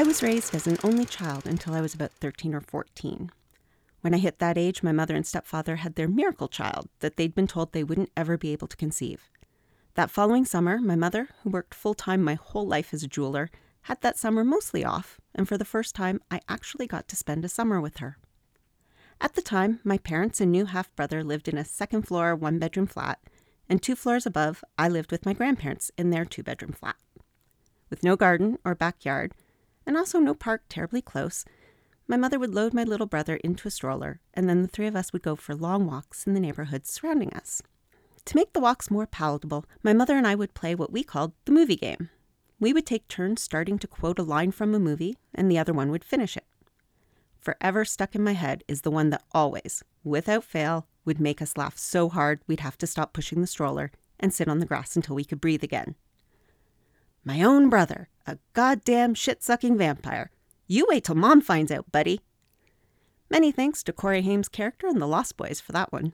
I was raised as an only child until I was about 13 or 14. When I hit that age, my mother and stepfather had their miracle child that they'd been told they wouldn't ever be able to conceive. That following summer, my mother, who worked full time my whole life as a jeweler, had that summer mostly off, and for the first time, I actually got to spend a summer with her. At the time, my parents and new half brother lived in a second floor, one bedroom flat, and two floors above, I lived with my grandparents in their two bedroom flat. With no garden or backyard, and also no park terribly close, my mother would load my little brother into a stroller, and then the three of us would go for long walks in the neighborhoods surrounding us. To make the walks more palatable, my mother and I would play what we called the movie game. We would take turns starting to quote a line from a movie, and the other one would finish it. Forever stuck in my head is the one that always, without fail, would make us laugh so hard we'd have to stop pushing the stroller and sit on the grass until we could breathe again. My own brother, a goddamn shit sucking vampire. You wait till mom finds out, buddy. Many thanks to Corey Haim's character in the Lost Boys for that one.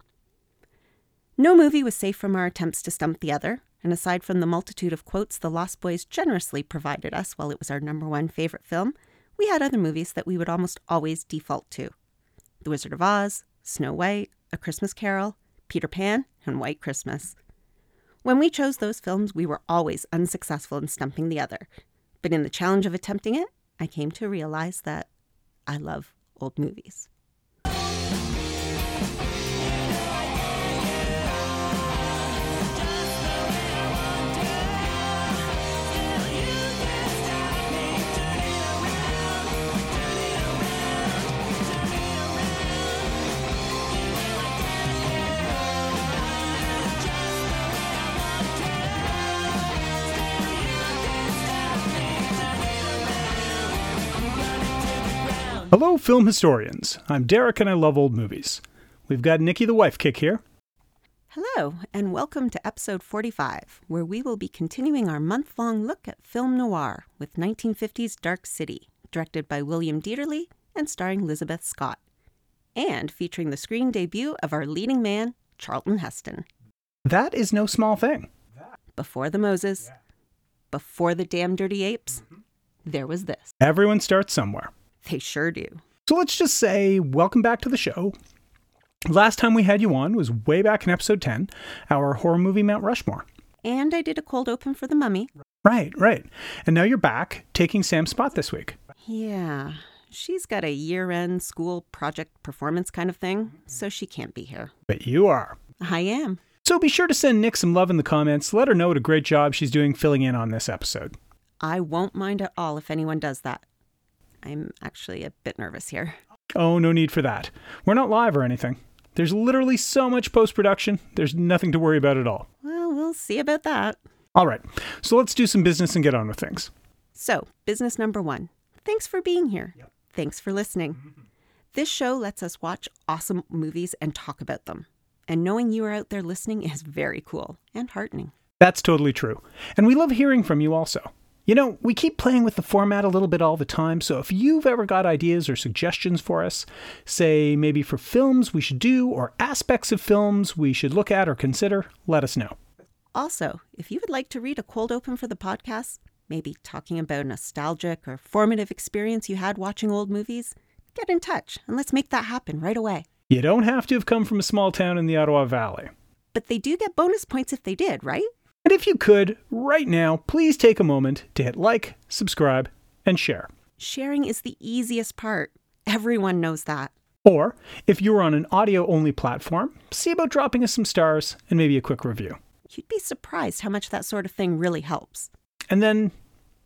No movie was safe from our attempts to stump the other, and aside from the multitude of quotes the Lost Boys generously provided us while it was our number one favorite film, we had other movies that we would almost always default to The Wizard of Oz, Snow White, A Christmas Carol, Peter Pan, and White Christmas. When we chose those films, we were always unsuccessful in stumping the other. But in the challenge of attempting it, I came to realize that I love old movies. Hello, film historians. I'm Derek and I love old movies. We've got Nikki the Wife Kick here. Hello, and welcome to episode 45, where we will be continuing our month long look at film noir with 1950s Dark City, directed by William Dieterle and starring Elizabeth Scott, and featuring the screen debut of our leading man, Charlton Heston. That is no small thing. Before the Moses, before the damn dirty apes, mm-hmm. there was this. Everyone starts somewhere. They sure do. So let's just say, welcome back to the show. Last time we had you on was way back in episode 10, our horror movie Mount Rushmore. And I did a cold open for the mummy. Right, right. And now you're back taking Sam's spot this week. Yeah, she's got a year end school project performance kind of thing, so she can't be here. But you are. I am. So be sure to send Nick some love in the comments. Let her know what a great job she's doing filling in on this episode. I won't mind at all if anyone does that. I'm actually a bit nervous here. Oh, no need for that. We're not live or anything. There's literally so much post production, there's nothing to worry about at all. Well, we'll see about that. All right, so let's do some business and get on with things. So, business number one thanks for being here. Thanks for listening. This show lets us watch awesome movies and talk about them. And knowing you are out there listening is very cool and heartening. That's totally true. And we love hearing from you also. You know, we keep playing with the format a little bit all the time, so if you've ever got ideas or suggestions for us, say maybe for films we should do or aspects of films we should look at or consider, let us know. Also, if you would like to read a cold open for the podcast, maybe talking about a nostalgic or formative experience you had watching old movies, get in touch and let's make that happen right away. You don't have to have come from a small town in the Ottawa Valley. But they do get bonus points if they did, right? And if you could, right now, please take a moment to hit like, subscribe, and share. Sharing is the easiest part. Everyone knows that. Or, if you're on an audio only platform, see about dropping us some stars and maybe a quick review. You'd be surprised how much that sort of thing really helps. And then,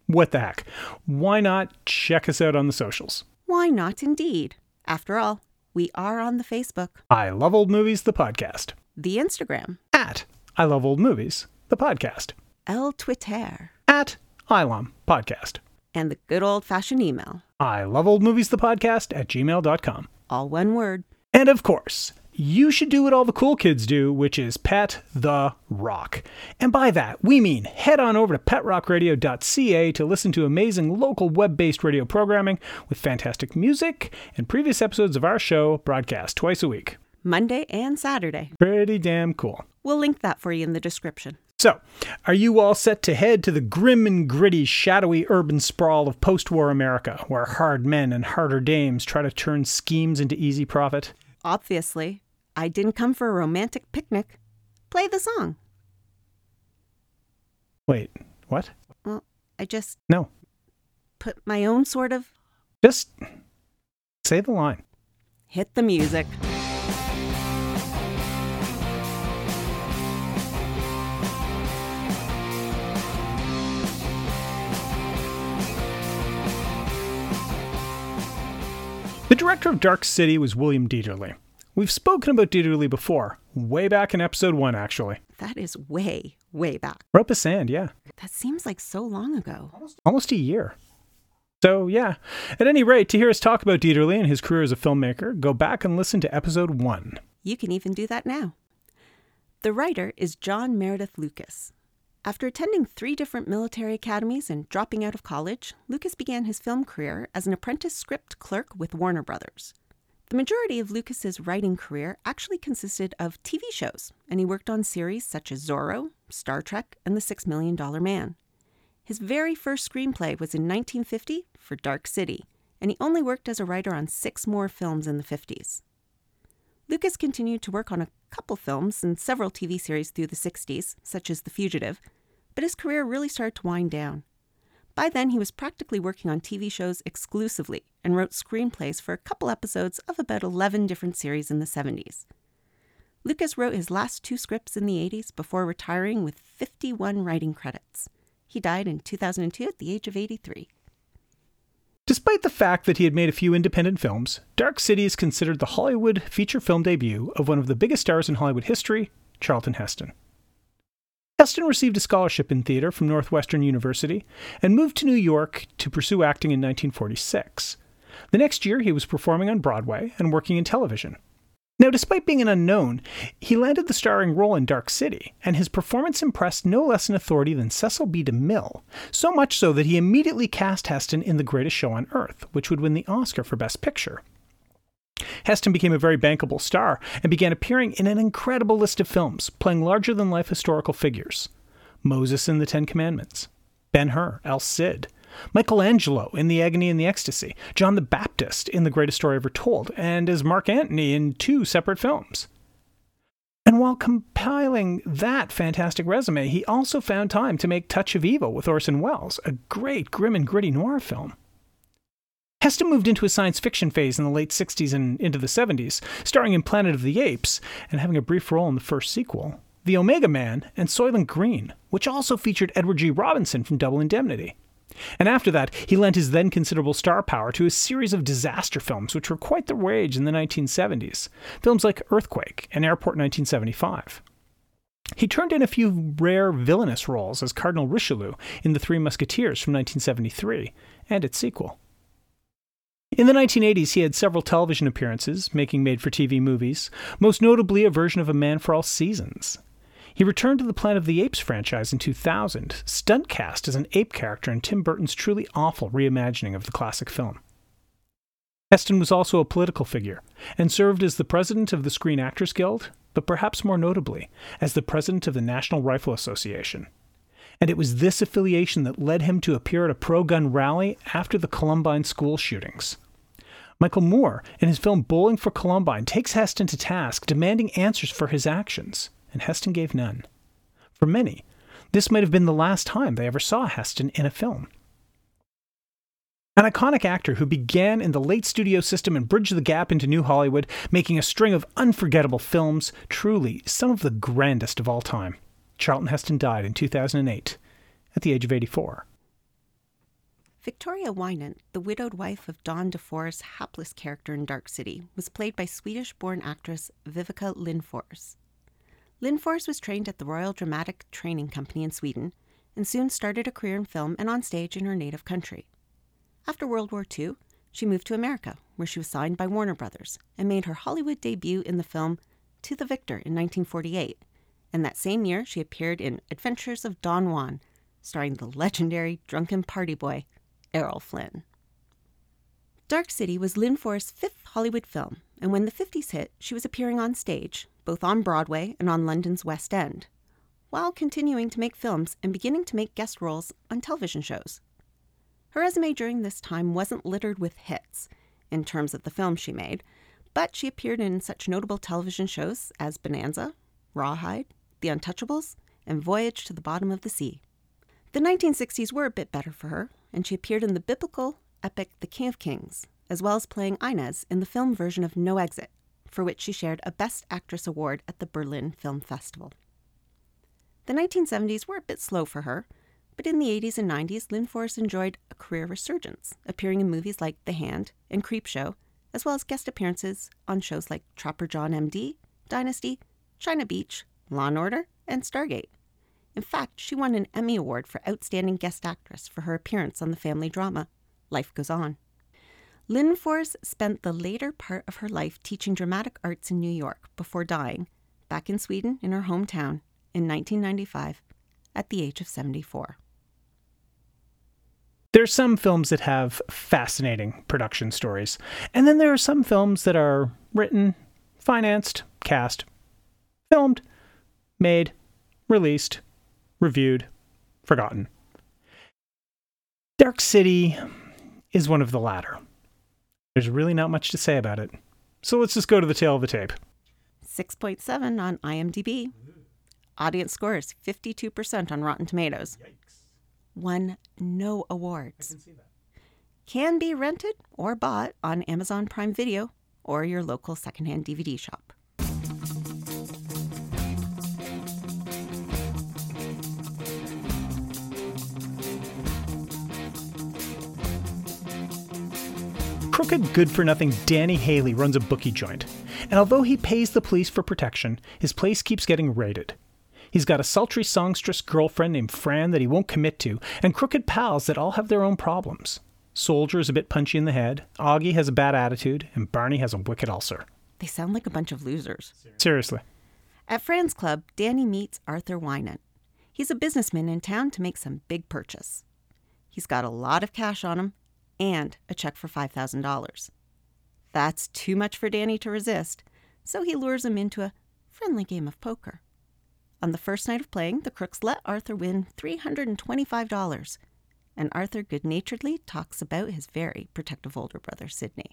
what the heck? Why not check us out on the socials? Why not, indeed? After all, we are on the Facebook, I Love Old Movies, the podcast. the Instagram, At I Love Old Movies, the podcast. El Twitter, At ILOM podcast. and the good old fashioned email. I Love Old Movies, the podcast at gmail.com. All one word. And of course, you should do what all the cool kids do, which is pet the rock. And by that, we mean head on over to petrockradio.ca to listen to amazing local web based radio programming with fantastic music and previous episodes of our show broadcast twice a week. Monday and Saturday. Pretty damn cool. We'll link that for you in the description. So, are you all set to head to the grim and gritty, shadowy urban sprawl of post war America, where hard men and harder dames try to turn schemes into easy profit? Obviously, I didn't come for a romantic picnic. Play the song. Wait, what? Well, I just No, put my own sort of just say the line. hit the music. The director of Dark City was William Dieterle. We've spoken about Dieterle before, way back in episode one, actually. That is way, way back. Rope of Sand, yeah. That seems like so long ago. Almost a year. So, yeah. At any rate, to hear us talk about Dieterle and his career as a filmmaker, go back and listen to episode one. You can even do that now. The writer is John Meredith Lucas. After attending three different military academies and dropping out of college, Lucas began his film career as an apprentice script clerk with Warner Brothers. The majority of Lucas's writing career actually consisted of TV shows, and he worked on series such as Zorro, Star Trek, and The Six Million Dollar Man. His very first screenplay was in 1950 for Dark City, and he only worked as a writer on six more films in the 50s. Lucas continued to work on a couple films and several TV series through the 60s, such as The Fugitive, but his career really started to wind down. By then, he was practically working on TV shows exclusively and wrote screenplays for a couple episodes of about 11 different series in the 70s. Lucas wrote his last two scripts in the 80s before retiring with 51 writing credits. He died in 2002 at the age of 83. Despite the fact that he had made a few independent films, Dark City is considered the Hollywood feature film debut of one of the biggest stars in Hollywood history, Charlton Heston. Heston received a scholarship in theater from Northwestern University and moved to New York to pursue acting in 1946. The next year, he was performing on Broadway and working in television. Now, despite being an unknown, he landed the starring role in Dark City, and his performance impressed no less an authority than Cecil B. DeMille, so much so that he immediately cast Heston in The Greatest Show on Earth, which would win the Oscar for Best Picture. Heston became a very bankable star and began appearing in an incredible list of films, playing larger than life historical figures Moses in the Ten Commandments, Ben Hur, El Cid, Michelangelo in The Agony and the Ecstasy, John the Baptist in The Greatest Story Ever Told, and as Mark Antony in two separate films. And while compiling that fantastic resume, he also found time to make Touch of Evil with Orson Welles, a great grim and gritty noir film. Heston moved into a science fiction phase in the late 60s and into the 70s, starring in Planet of the Apes and having a brief role in the first sequel, The Omega Man and Soylent Green, which also featured Edward G. Robinson from Double Indemnity. And after that, he lent his then considerable star power to a series of disaster films which were quite the rage in the 1970s, films like Earthquake and Airport 1975. He turned in a few rare villainous roles as Cardinal Richelieu in The Three Musketeers from 1973 and its sequel. In the 1980s, he had several television appearances, making made for TV movies, most notably a version of A Man for All Seasons. He returned to the Planet of the Apes franchise in 2000, stunt cast as an ape character in Tim Burton's truly awful reimagining of the classic film. Heston was also a political figure and served as the president of the Screen Actors Guild, but perhaps more notably, as the president of the National Rifle Association. And it was this affiliation that led him to appear at a pro gun rally after the Columbine school shootings. Michael Moore, in his film Bowling for Columbine, takes Heston to task, demanding answers for his actions, and Heston gave none. For many, this might have been the last time they ever saw Heston in a film. An iconic actor who began in the late studio system and bridged the gap into New Hollywood, making a string of unforgettable films, truly some of the grandest of all time. Charlton Heston died in 2008 at the age of 84. Victoria Winant, the widowed wife of Don DeFore's hapless character in Dark City, was played by Swedish born actress Viveca Lindfors. Lindfors was trained at the Royal Dramatic Training Company in Sweden and soon started a career in film and on stage in her native country. After World War II, she moved to America, where she was signed by Warner Brothers and made her Hollywood debut in the film To the Victor in 1948. And that same year, she appeared in Adventures of Don Juan, starring the legendary drunken party boy, Errol Flynn. Dark City was Lindfors' fifth Hollywood film, and when the 50s hit, she was appearing on stage, both on Broadway and on London's West End. while continuing to make films and beginning to make guest roles on television shows. Her resume during this time wasn't littered with hits in terms of the films she made, but she appeared in such notable television shows as Bonanza, Rawhide, The Untouchables, and Voyage to the Bottom of the Sea. The 1960s were a bit better for her, and she appeared in the biblical epic The King of Kings, as well as playing Inez in the film version of No Exit, for which she shared a Best Actress award at the Berlin Film Festival. The 1970s were a bit slow for her, but in the 80s and 90s, Lindfors enjoyed a career resurgence, appearing in movies like The Hand and Creepshow, as well as guest appearances on shows like Trapper John MD, Dynasty, China Beach, Law and Order, and Stargate. In fact, she won an Emmy Award for Outstanding Guest Actress for her appearance on the family drama Life Goes On. Lindfors spent the later part of her life teaching dramatic arts in New York before dying, back in Sweden in her hometown, in 1995, at the age of 74. There are some films that have fascinating production stories, and then there are some films that are written, financed, cast, filmed, made, released, reviewed, forgotten. Dark City is one of the latter. There's really not much to say about it. So let's just go to the tail of the tape. 6.7 on IMDb. Audience score is 52% on Rotten Tomatoes. Won no awards. Can be rented or bought on Amazon Prime Video or your local secondhand DVD shop. Crooked, good for nothing Danny Haley runs a bookie joint, and although he pays the police for protection, his place keeps getting raided. He's got a sultry songstress girlfriend named Fran that he won't commit to, and crooked pals that all have their own problems. Soldier is a bit punchy in the head, Augie has a bad attitude, and Barney has a wicked ulcer. They sound like a bunch of losers. Seriously. At Fran's Club, Danny meets Arthur Winant. He's a businessman in town to make some big purchase. He's got a lot of cash on him and a check for $5,000. That's too much for Danny to resist, so he lures him into a friendly game of poker. On the first night of playing, the crooks let Arthur win $325, and Arthur good naturedly talks about his very protective older brother, Sidney.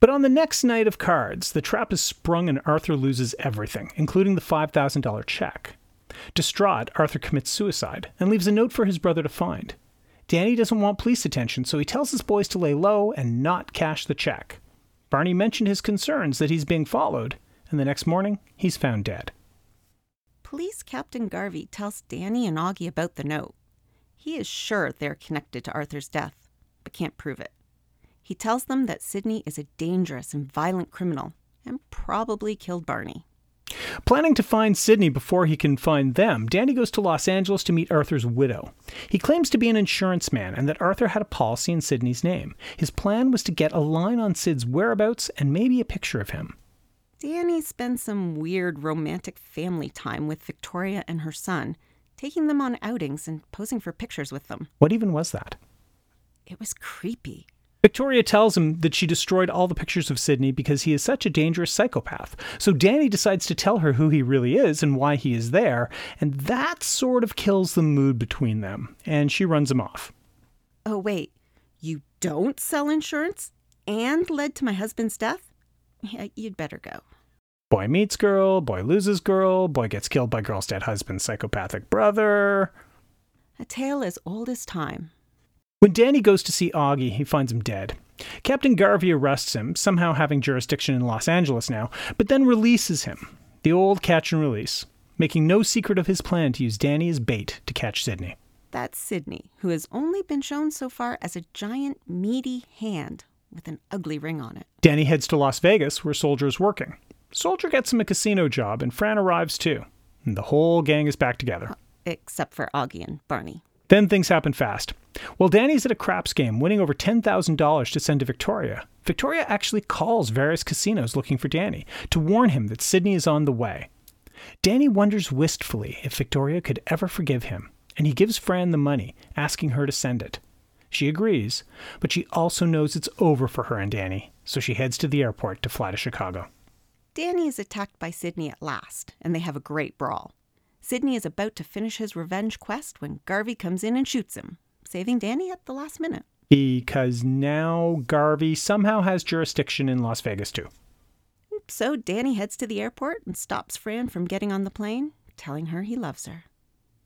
But on the next night of cards, the trap is sprung and Arthur loses everything, including the $5,000 check. Distraught, Arthur commits suicide and leaves a note for his brother to find. Danny doesn't want police attention, so he tells his boys to lay low and not cash the check. Barney mentioned his concerns that he's being followed, and the next morning, he's found dead. Police Captain Garvey tells Danny and Augie about the note. He is sure they're connected to Arthur's death, but can't prove it. He tells them that Sidney is a dangerous and violent criminal and probably killed Barney. Planning to find Sidney before he can find them, Danny goes to Los Angeles to meet Arthur's widow. He claims to be an insurance man and that Arthur had a policy in Sidney's name. His plan was to get a line on Sid's whereabouts and maybe a picture of him. Danny spends some weird romantic family time with Victoria and her son, taking them on outings and posing for pictures with them. What even was that? It was creepy. Victoria tells him that she destroyed all the pictures of Sidney because he is such a dangerous psychopath. So Danny decides to tell her who he really is and why he is there, and that sort of kills the mood between them, and she runs him off. Oh, wait, you don't sell insurance and led to my husband's death? Yeah, you'd better go. Boy meets girl, boy loses girl, boy gets killed by girl's dead husband's psychopathic brother. A tale as old as time. When Danny goes to see Augie, he finds him dead. Captain Garvey arrests him, somehow having jurisdiction in Los Angeles now, but then releases him. The old catch and release, making no secret of his plan to use Danny as bait to catch Sidney. That's Sidney, who has only been shown so far as a giant, meaty hand with an ugly ring on it. Danny heads to Las Vegas, where Soldier is working. Soldier gets him a casino job, and Fran arrives too. And the whole gang is back together. Except for Augie and Barney. Then things happen fast. While Danny's at a craps game, winning over $10,000 to send to Victoria, Victoria actually calls various casinos looking for Danny to warn him that Sidney is on the way. Danny wonders wistfully if Victoria could ever forgive him, and he gives Fran the money, asking her to send it. She agrees, but she also knows it's over for her and Danny, so she heads to the airport to fly to Chicago. Danny is attacked by Sidney at last, and they have a great brawl. Sidney is about to finish his revenge quest when Garvey comes in and shoots him, saving Danny at the last minute. Because now Garvey somehow has jurisdiction in Las Vegas too. So Danny heads to the airport and stops Fran from getting on the plane, telling her he loves her.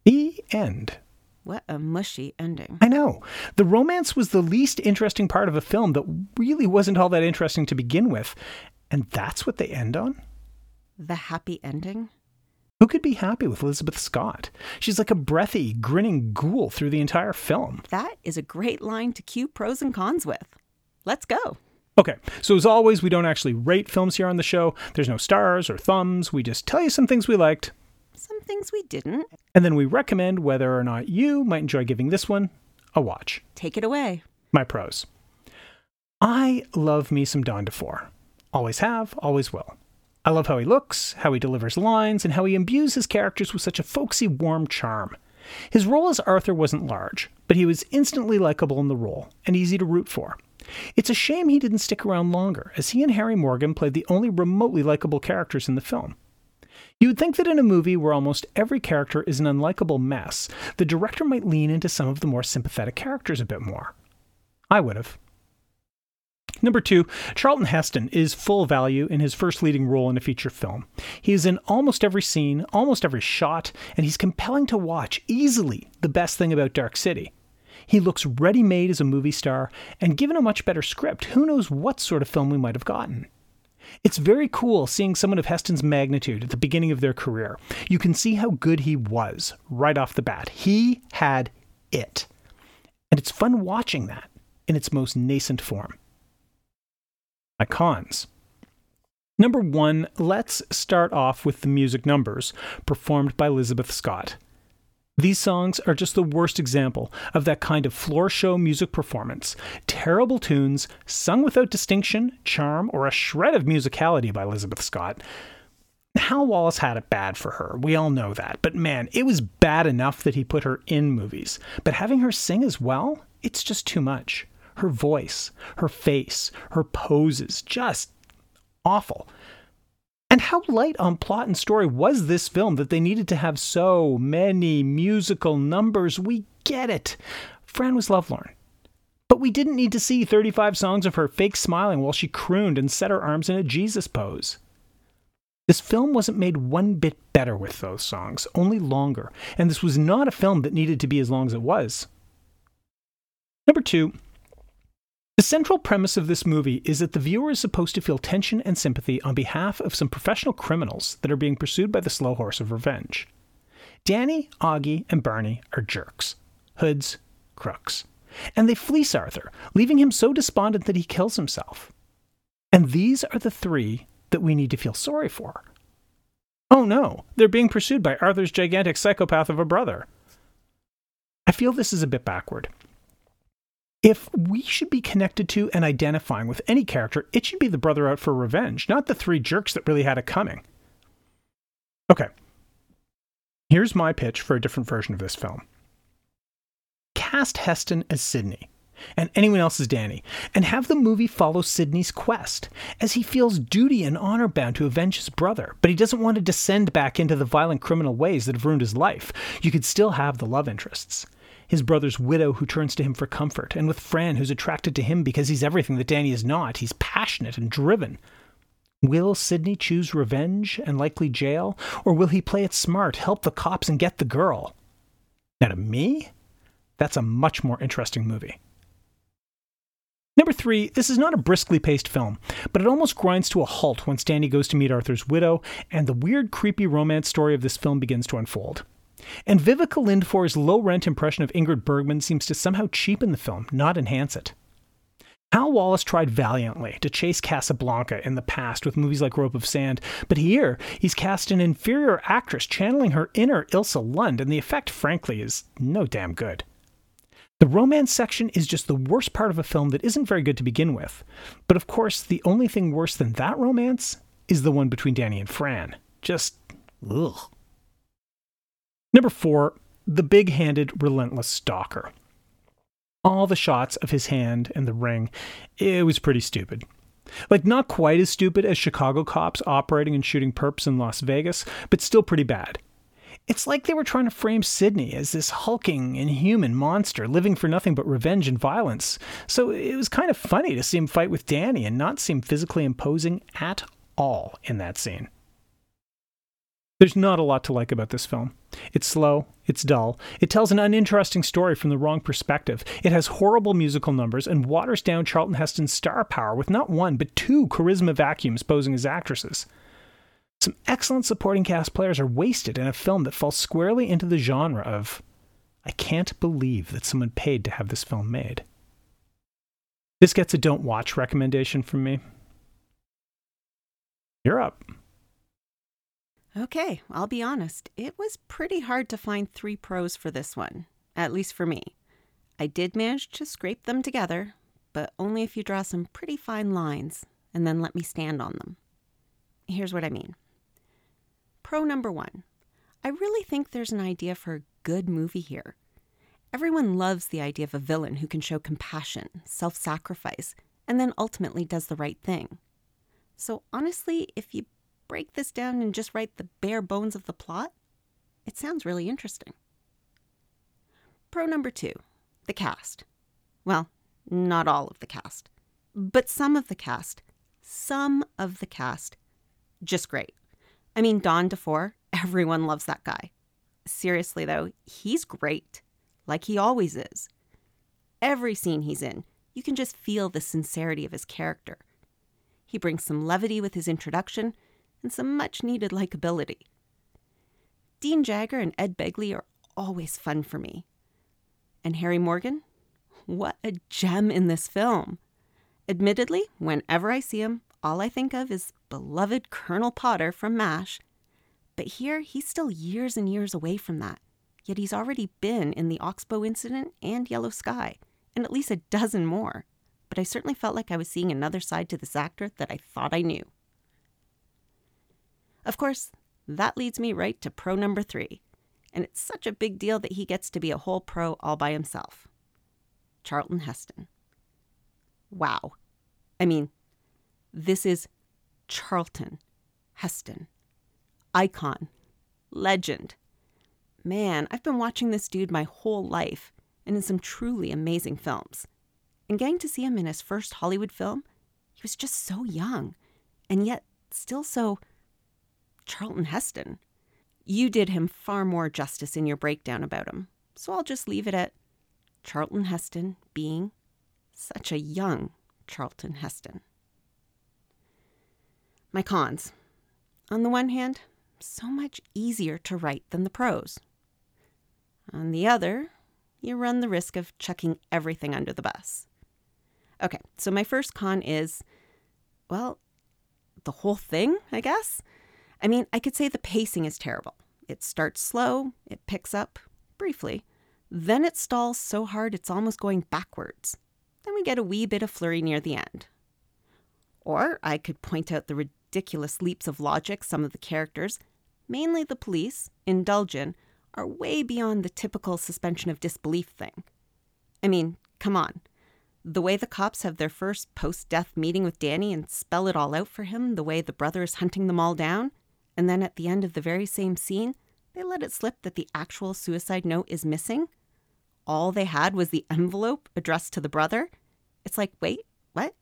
The end. What a mushy ending. I know. The romance was the least interesting part of a film that really wasn't all that interesting to begin with. And that's what they end on? The happy ending? Who could be happy with Elizabeth Scott? She's like a breathy, grinning ghoul through the entire film. That is a great line to cue pros and cons with. Let's go. Okay, so as always, we don't actually rate films here on the show. There's no stars or thumbs. We just tell you some things we liked, some things we didn't, and then we recommend whether or not you might enjoy giving this one a watch. Take it away. My pros. I love me some Don DeFore. Always have, always will. I love how he looks, how he delivers lines, and how he imbues his characters with such a folksy, warm charm. His role as Arthur wasn't large, but he was instantly likable in the role and easy to root for. It's a shame he didn't stick around longer, as he and Harry Morgan played the only remotely likable characters in the film. You would think that in a movie where almost every character is an unlikable mess, the director might lean into some of the more sympathetic characters a bit more. I would have. Number two, Charlton Heston is full value in his first leading role in a feature film. He is in almost every scene, almost every shot, and he's compelling to watch, easily the best thing about Dark City. He looks ready made as a movie star, and given a much better script, who knows what sort of film we might have gotten. It's very cool seeing someone of Heston's magnitude at the beginning of their career. You can see how good he was right off the bat. He had it. And it's fun watching that in its most nascent form. My cons. Number one, let's start off with the music numbers performed by Elizabeth Scott. These songs are just the worst example of that kind of floor show music performance. Terrible tunes, sung without distinction, charm, or a shred of musicality by Elizabeth Scott. Hal Wallis had it bad for her. We all know that. But man, it was bad enough that he put her in movies. But having her sing as well, it's just too much. Her voice, her face, her poses, just awful. And how light on plot and story was this film that they needed to have so many musical numbers? We get it. Fran was lovelorn. But we didn't need to see 35 songs of her fake smiling while she crooned and set her arms in a Jesus pose. This film wasn't made one bit better with those songs, only longer, and this was not a film that needed to be as long as it was. Number two, the central premise of this movie is that the viewer is supposed to feel tension and sympathy on behalf of some professional criminals that are being pursued by the slow horse of revenge. Danny, Augie, and Barney are jerks, hoods, crooks, and they fleece Arthur, leaving him so despondent that he kills himself. And these are the three that we need to feel sorry for. Oh no, they're being pursued by Arthur's gigantic psychopath of a brother. I feel this is a bit backward. If we should be connected to and identifying with any character, it should be the brother out for revenge, not the three jerks that really had it coming. Okay. Here's my pitch for a different version of this film. Cast Heston as Sidney and anyone else as Danny, and have the movie follow Sidney's quest, as he feels duty and honor bound to avenge his brother, but he doesn't want to descend back into the violent criminal ways that have ruined his life. You could still have the love interests his brother's widow who turns to him for comfort, and with Fran who's attracted to him because he's everything that Danny is not. He's passionate and driven. Will Sidney choose revenge and likely jail, or will he play it smart, help the cops, and get the girl? Now, to me, that's a much more interesting movie. Number three, this is not a briskly paced film, but it almost grinds to a halt once Danny goes to meet Arthur's widow, and the weird, creepy romance story of this film begins to unfold. And Viveca Lindfor's low rent impression of Ingrid Bergman seems to somehow cheapen the film, not enhance it. Hal Wallis tried valiantly to chase Casablanca in the past with movies like Rope of Sand, but here he's cast an inferior actress channeling her inner Ilsa Lund, and the effect, frankly, is no damn good. The romance section is just the worst part of a film that isn't very good to begin with. But of course, the only thing worse than that romance is the one between Danny and Fran. Just, ugh. Number four, the big handed, relentless stalker. All the shots of his hand and the ring, it was pretty stupid. Like, not quite as stupid as Chicago cops operating and shooting perps in Las Vegas, but still pretty bad. It's like they were trying to frame Sidney as this hulking, inhuman monster living for nothing but revenge and violence. So it was kind of funny to see him fight with Danny and not seem physically imposing at all in that scene. There's not a lot to like about this film. It's slow, it's dull, it tells an uninteresting story from the wrong perspective, it has horrible musical numbers, and waters down Charlton Heston's star power with not one, but two charisma vacuums posing as actresses. Some excellent supporting cast players are wasted in a film that falls squarely into the genre of I can't believe that someone paid to have this film made. This gets a don't watch recommendation from me. You're up. Okay, I'll be honest. It was pretty hard to find three pros for this one, at least for me. I did manage to scrape them together, but only if you draw some pretty fine lines and then let me stand on them. Here's what I mean. Pro number one I really think there's an idea for a good movie here. Everyone loves the idea of a villain who can show compassion, self sacrifice, and then ultimately does the right thing. So, honestly, if you break this down and just write the bare bones of the plot, it sounds really interesting. Pro number two the cast. Well, not all of the cast, but some of the cast. Some of the cast. Just great. I mean, Don DeFore, everyone loves that guy. Seriously, though, he's great, like he always is. Every scene he's in, you can just feel the sincerity of his character. He brings some levity with his introduction and some much needed likability. Dean Jagger and Ed Begley are always fun for me. And Harry Morgan? What a gem in this film! Admittedly, whenever I see him, all I think of is beloved Colonel Potter from MASH. But here, he's still years and years away from that. Yet he's already been in the Oxbow incident and Yellow Sky, and at least a dozen more. But I certainly felt like I was seeing another side to this actor that I thought I knew. Of course, that leads me right to pro number three, and it's such a big deal that he gets to be a whole pro all by himself Charlton Heston. Wow. I mean, this is Charlton Heston. Icon. Legend. Man, I've been watching this dude my whole life and in some truly amazing films. And getting to see him in his first Hollywood film, he was just so young and yet still so Charlton Heston. You did him far more justice in your breakdown about him, so I'll just leave it at Charlton Heston being such a young Charlton Heston. My cons. On the one hand, so much easier to write than the pros. On the other, you run the risk of chucking everything under the bus. Okay, so my first con is, well, the whole thing, I guess. I mean, I could say the pacing is terrible. It starts slow, it picks up briefly, then it stalls so hard it's almost going backwards. Then we get a wee bit of flurry near the end. Or I could point out the ridiculous leaps of logic some of the characters, mainly the police, indulge in, are way beyond the typical suspension of disbelief thing. I mean, come on. The way the cops have their first post death meeting with Danny and spell it all out for him, the way the brother is hunting them all down, and then at the end of the very same scene, they let it slip that the actual suicide note is missing. All they had was the envelope addressed to the brother. It's like, wait, what?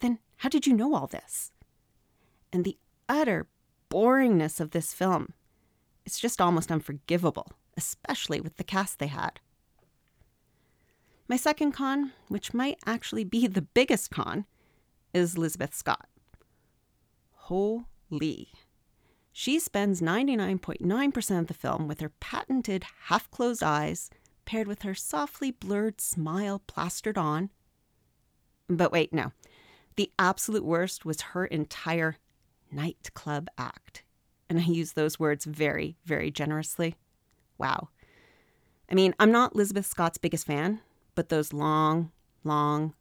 Then how did you know all this? and the utter boringness of this film. It's just almost unforgivable, especially with the cast they had. My second con, which might actually be the biggest con, is Lizabeth Scott. Holy. She spends 99.9% of the film with her patented half closed eyes, paired with her softly blurred smile plastered on. But wait, no. The absolute worst was her entire nightclub act. And I use those words very, very generously. Wow. I mean, I'm not Elizabeth Scott's biggest fan, but those long, long,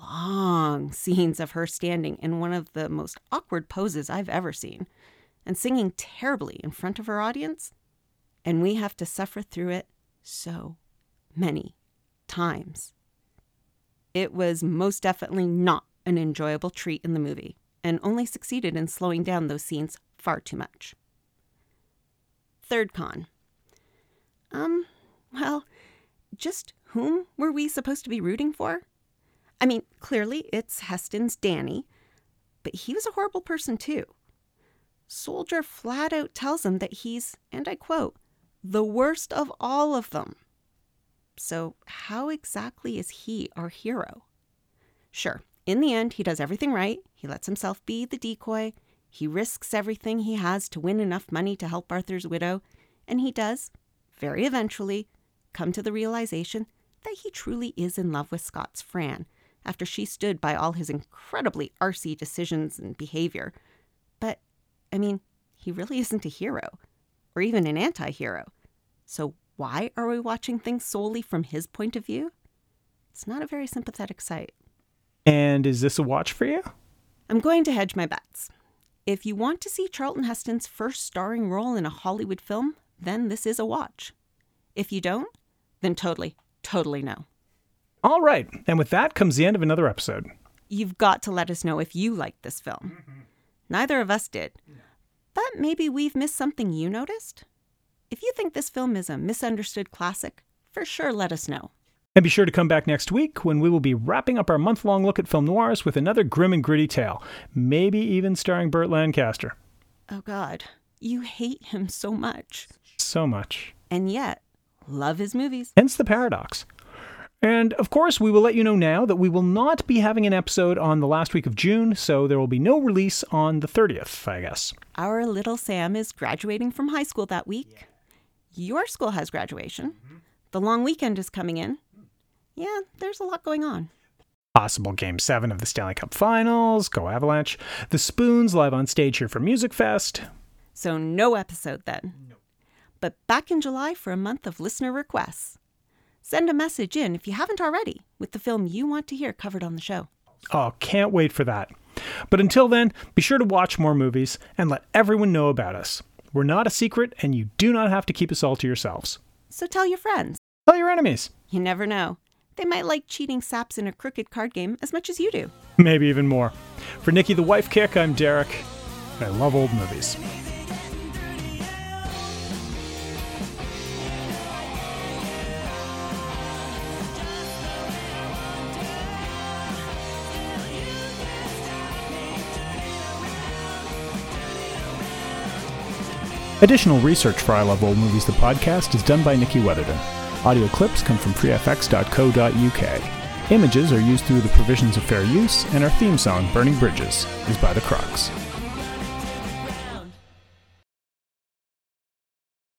long scenes of her standing in one of the most awkward poses I've ever seen and singing terribly in front of her audience, and we have to suffer through it so many times. It was most definitely not an enjoyable treat in the movie and only succeeded in slowing down those scenes far too much. third con. Um, well, just whom were we supposed to be rooting for? I mean, clearly it's Heston's Danny, but he was a horrible person too. Soldier flat out tells him that he's, and I quote, the worst of all of them. So, how exactly is he our hero? Sure, in the end, he does everything right. He lets himself be the decoy. He risks everything he has to win enough money to help Arthur's widow. And he does, very eventually, come to the realization that he truly is in love with Scott's Fran after she stood by all his incredibly arsy decisions and behavior. But, I mean, he really isn't a hero, or even an anti hero. So, why are we watching things solely from his point of view? It's not a very sympathetic sight. And is this a watch for you? I'm going to hedge my bets. If you want to see Charlton Heston's first starring role in a Hollywood film, then this is a watch. If you don't, then totally, totally no. All right. And with that comes the end of another episode. You've got to let us know if you liked this film. Mm-hmm. Neither of us did. But maybe we've missed something you noticed? If you think this film is a misunderstood classic, for sure let us know. And be sure to come back next week when we will be wrapping up our month long look at film noirs with another grim and gritty tale, maybe even starring Burt Lancaster. Oh, God. You hate him so much. So much. And yet, love his movies. Hence the paradox. And of course, we will let you know now that we will not be having an episode on the last week of June, so there will be no release on the 30th, I guess. Our little Sam is graduating from high school that week. Yeah. Your school has graduation. Mm-hmm. The long weekend is coming in. Yeah, there's a lot going on. Possible Game 7 of the Stanley Cup Finals, Go Avalanche, The Spoons live on stage here for Music Fest. So, no episode then. No. But back in July for a month of listener requests. Send a message in if you haven't already with the film you want to hear covered on the show. Oh, can't wait for that. But until then, be sure to watch more movies and let everyone know about us. We're not a secret, and you do not have to keep us all to yourselves. So tell your friends. Tell your enemies. You never know. They might like cheating saps in a crooked card game as much as you do. Maybe even more. For Nikki the Wife Kick, I'm Derek. I love old movies. Additional research for I Love Old Movies, the podcast, is done by Nikki Weatherden. Audio clips come from freefx.co.uk. Images are used through the provisions of fair use, and our theme song, Burning Bridges, is by The Crocs.